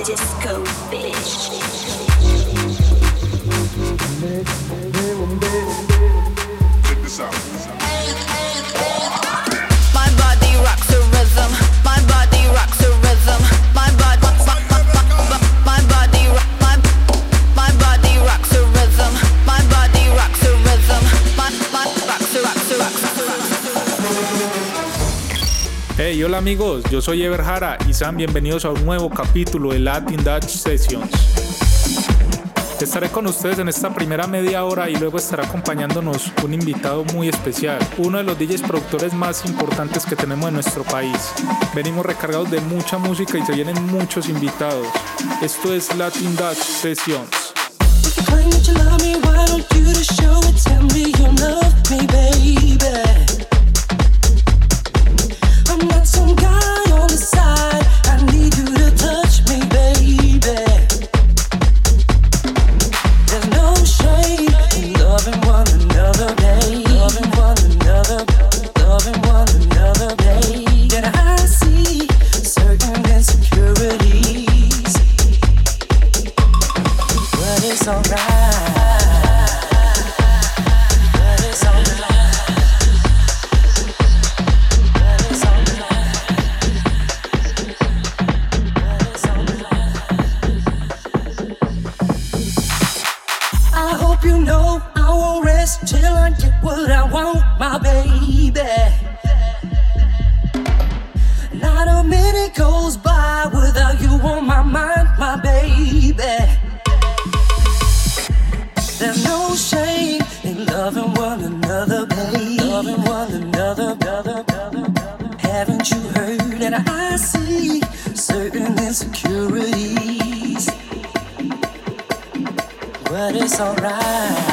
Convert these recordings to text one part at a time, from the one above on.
Disco bitch. Hola amigos, yo soy Ever Jara y sean bienvenidos a un nuevo capítulo de Latin Dutch Sessions. Estaré con ustedes en esta primera media hora y luego estará acompañándonos un invitado muy especial, uno de los DJs productores más importantes que tenemos en nuestro país. Venimos recargados de mucha música y se vienen muchos invitados. Esto es Latin Dutch Sessions. you. Oh God. loving one another. Haven't you heard that I see certain insecurities? But it's alright.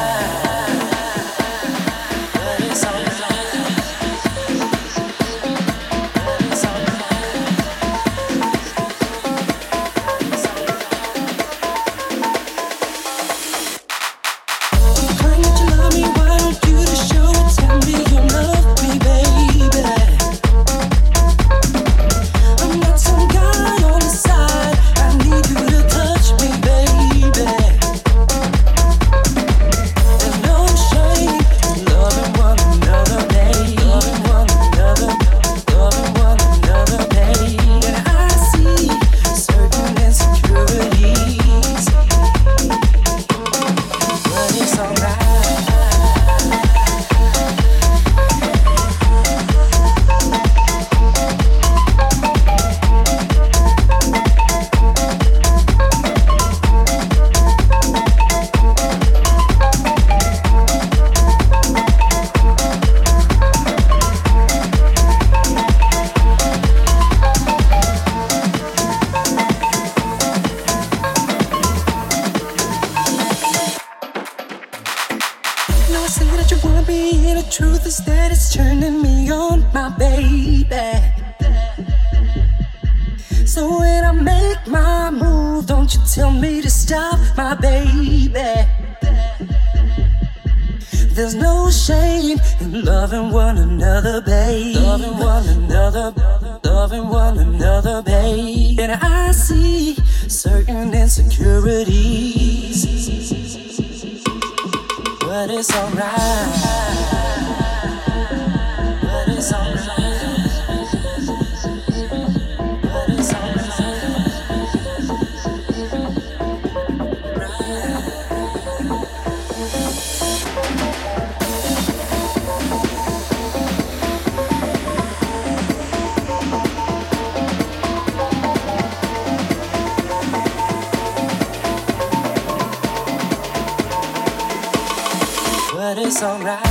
high. alright.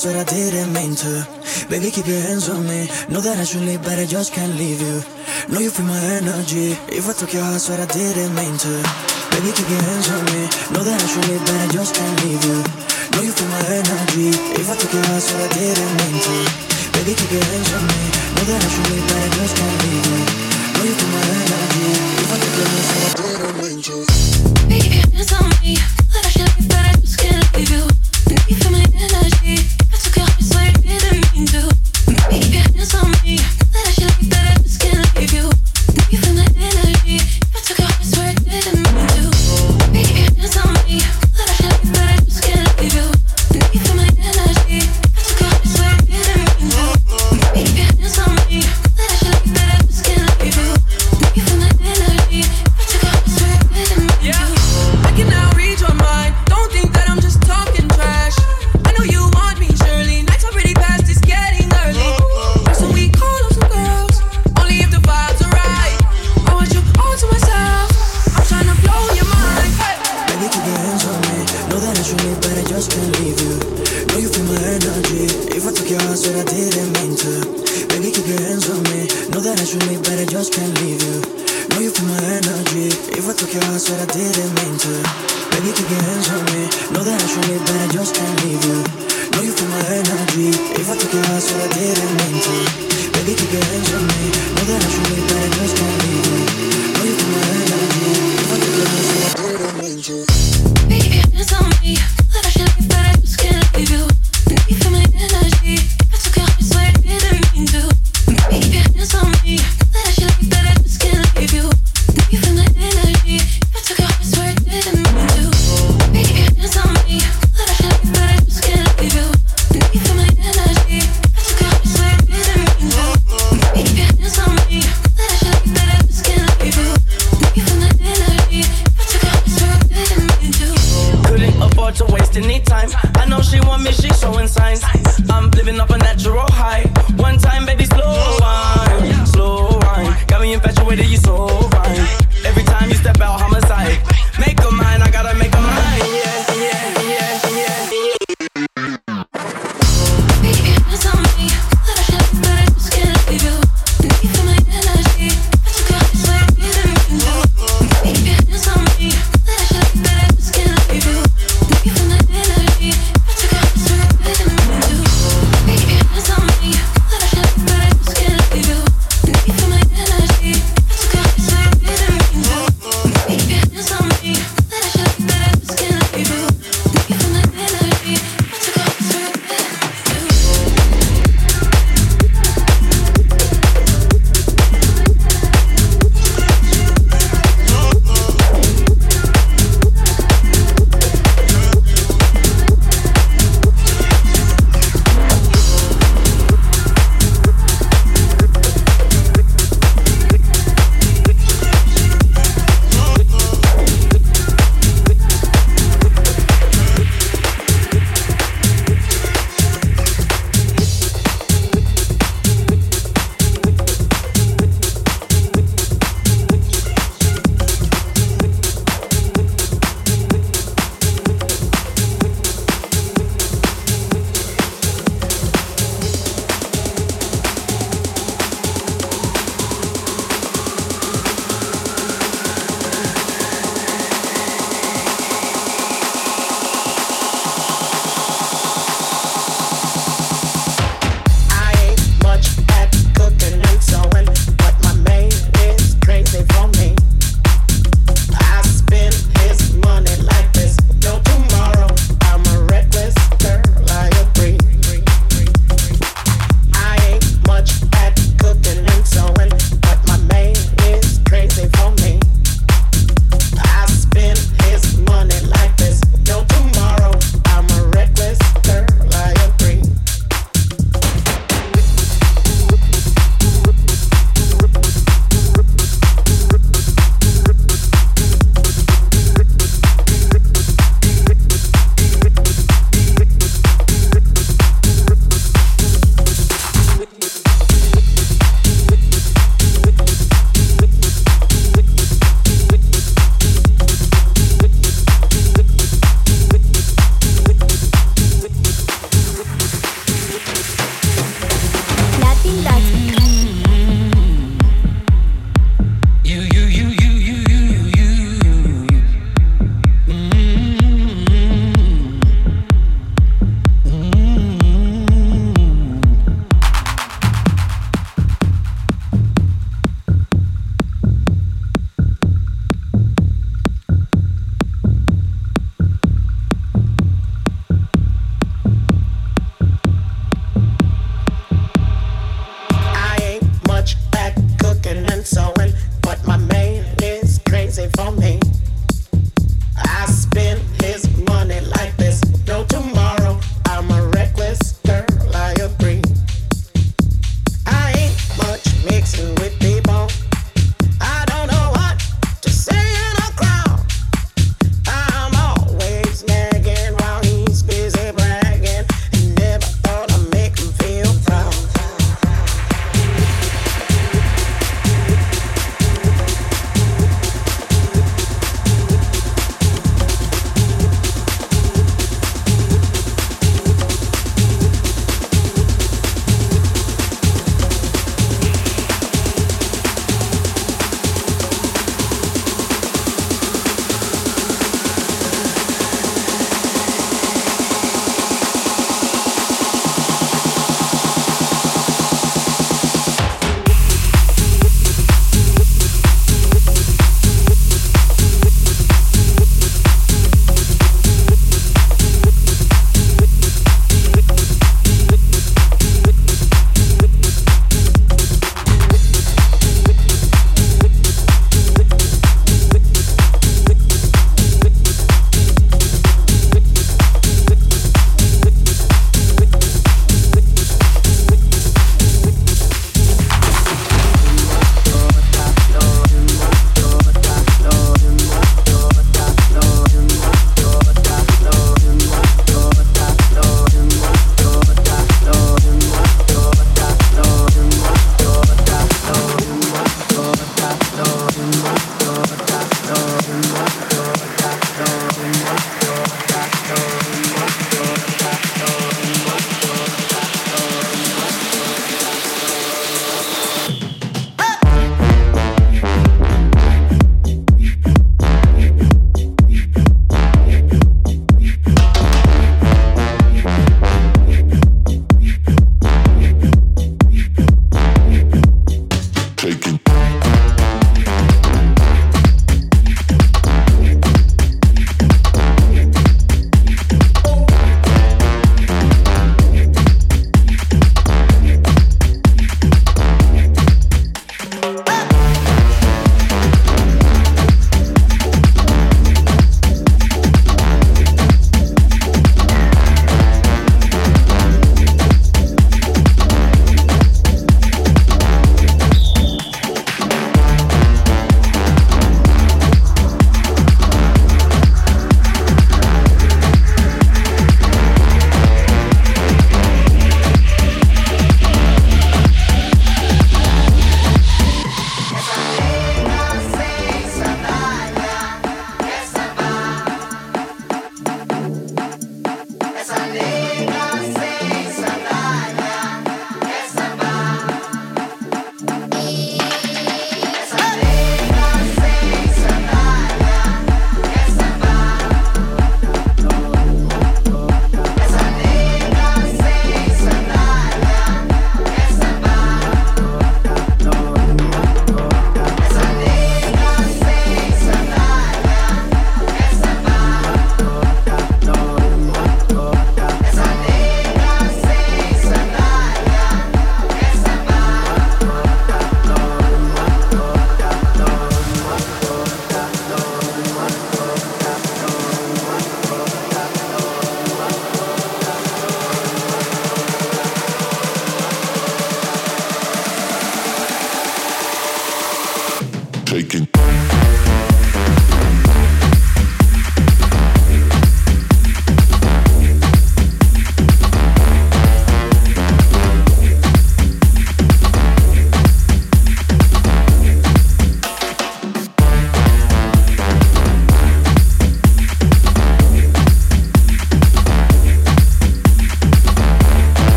Heart, swear I didn't mean to. Baby, keep your hands on me. Know that I should leave, but I just can't leave you. Know you feel my energy. If I took your heart, swear I didn't mean to. Baby, keep your hands on me. Know that I should leave, but I just can't leave you. Know you feel my energy. If I took your heart, swear I didn't mean to. Baby, keep your hands on me. Know that I should leave, but I just can't leave you. Know you feel my energy. If I took your heart, swear I didn't mean to. Baby, keep your hands on me. That I should leave, but I just can't leave you. And you feel my energy. That should leave, but I just can't leave you. Know you feel my energy. If I took your heart, swear I didn't mean to. Baby, keep your hands on me. Know that I should leave, but I just can't leave you. Know you feel my energy. If I took your heart, swear I didn't mean to. Baby, keep your hands on me. Know that I should leave, but I just can't leave you. Know you feel my energy. If I took your heart, swear I didn't mean to. Baby, hands on me. Know That I should leave, but I just can't leave you. You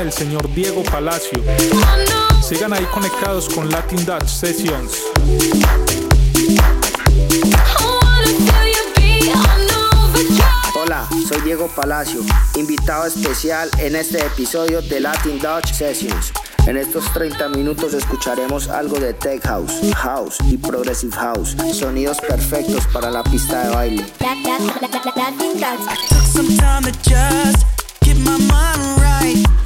del señor Diego Palacio. Sigan ahí conectados con Latin Dutch Sessions. Hola, soy Diego Palacio, invitado especial en este episodio de Latin Dutch Sessions. En estos 30 minutos escucharemos algo de Tech House, House y Progressive House, sonidos perfectos para la pista de baile.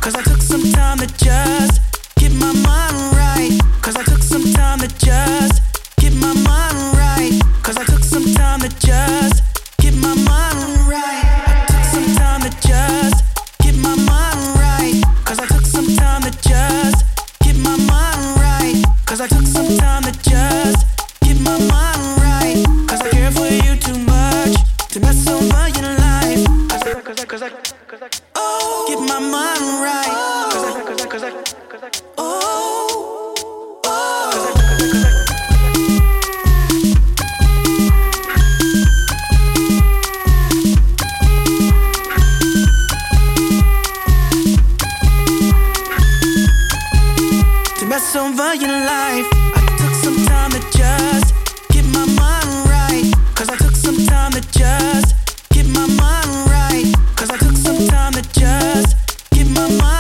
Cause I took some time to just get my mind right. Cause I took some time to just get my mind right. Cause I took some time to just get my mind right. I took some time to just get my mind right. Cause I took some time to just get my mind right. Cause I took some time to just get my mind right. Cause I care for you too much to mess over your life. Oh, get my mind right. Cause oh, oh. Cause over your life. My mind